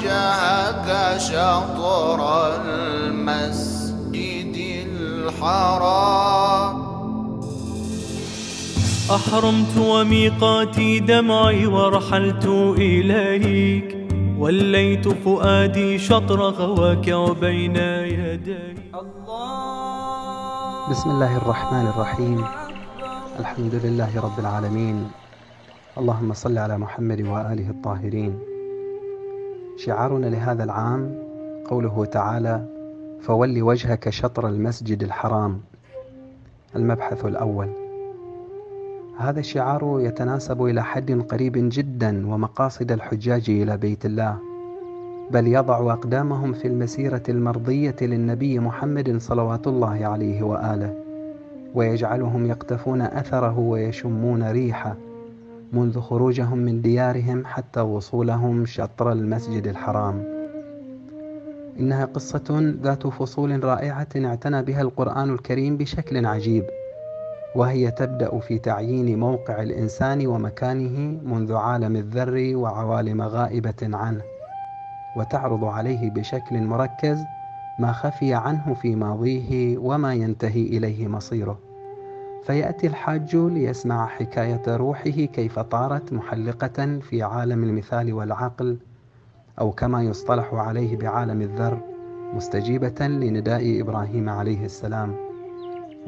وجهك شطر المسجد الحرام. أحرمت وميقاتي دمعي ورحلت إليك. وليت فؤادي شطر غواك وبين يدي بسم الله الرحمن الرحيم. الحمد لله رب العالمين. اللهم صل على محمد وآله الطاهرين. شعارنا لهذا العام قوله تعالى فول وجهك شطر المسجد الحرام. المبحث الأول. هذا الشعار يتناسب إلى حد قريب جدا ومقاصد الحجاج إلى بيت الله بل يضع أقدامهم في المسيرة المرضية للنبي محمد صلوات الله عليه وآله ويجعلهم يقتفون أثره ويشمون ريحه. منذ خروجهم من ديارهم حتى وصولهم شطر المسجد الحرام. إنها قصة ذات فصول رائعة اعتنى بها القرآن الكريم بشكل عجيب وهي تبدأ في تعيين موقع الإنسان ومكانه منذ عالم الذر وعوالم غائبة عنه وتعرض عليه بشكل مركز ما خفي عنه في ماضيه وما ينتهي إليه مصيره. فيأتي الحاج ليسمع حكاية روحه كيف طارت محلقة في عالم المثال والعقل أو كما يصطلح عليه بعالم الذر مستجيبة لنداء إبراهيم عليه السلام.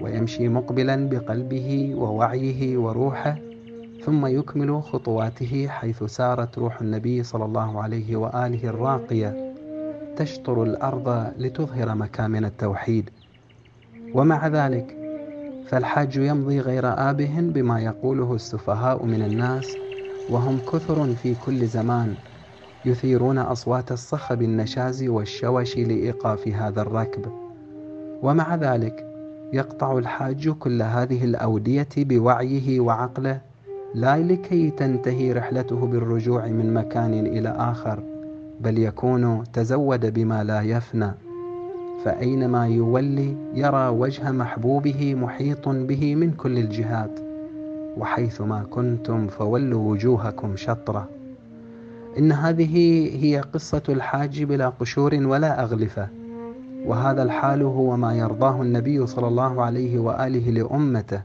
ويمشي مقبلا بقلبه ووعيه وروحه ثم يكمل خطواته حيث سارت روح النبي صلى الله عليه وآله الراقية. تشطر الأرض لتظهر مكامن التوحيد. ومع ذلك فالحاج يمضي غير آبه بما يقوله السفهاء من الناس وهم كثر في كل زمان يثيرون أصوات الصخب النشاز والشوش لإيقاف هذا الركب. ومع ذلك يقطع الحاج كل هذه الأودية بوعيه وعقله لا لكي تنتهي رحلته بالرجوع من مكان إلى آخر بل يكون تزود بما لا يفنى. فأينما يولي يرى وجه محبوبه محيط به من كل الجهات وحيثما كنتم فولوا وجوهكم شطرة. إن هذه هي قصة الحاج بلا قشور ولا أغلفة وهذا الحال هو ما يرضاه النبي صلى الله عليه وآله لأمته.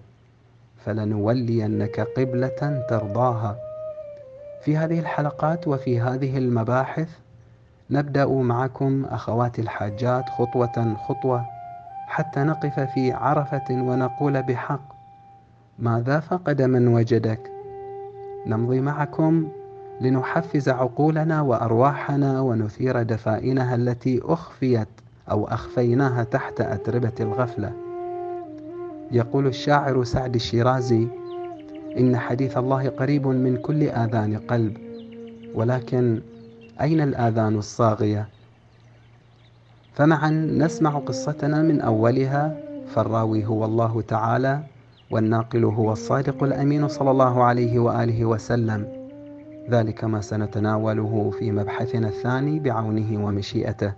فلنولينك قبلة ترضاها. في هذه الحلقات وفي هذه المباحث نبدأ معكم أخواتي الحاجات خطوة خطوة حتى نقف في عرفة ونقول بحق. ماذا فقد من وجدك؟ نمضي معكم لنحفز عقولنا وأرواحنا ونثير دفائنها التي أخفيت أو أخفيناها تحت أتربة الغفلة. يقول الشاعر سعد الشيرازي إن حديث الله قريب من كل آذان قلب ولكن أين الآذان الصاغية؟ فمعا نسمع قصتنا من أولها فالراوي هو الله تعالى والناقل هو الصادق الأمين صلى الله عليه وآله وسلم ذلك ما سنتناوله في مبحثنا الثاني بعونه ومشيئته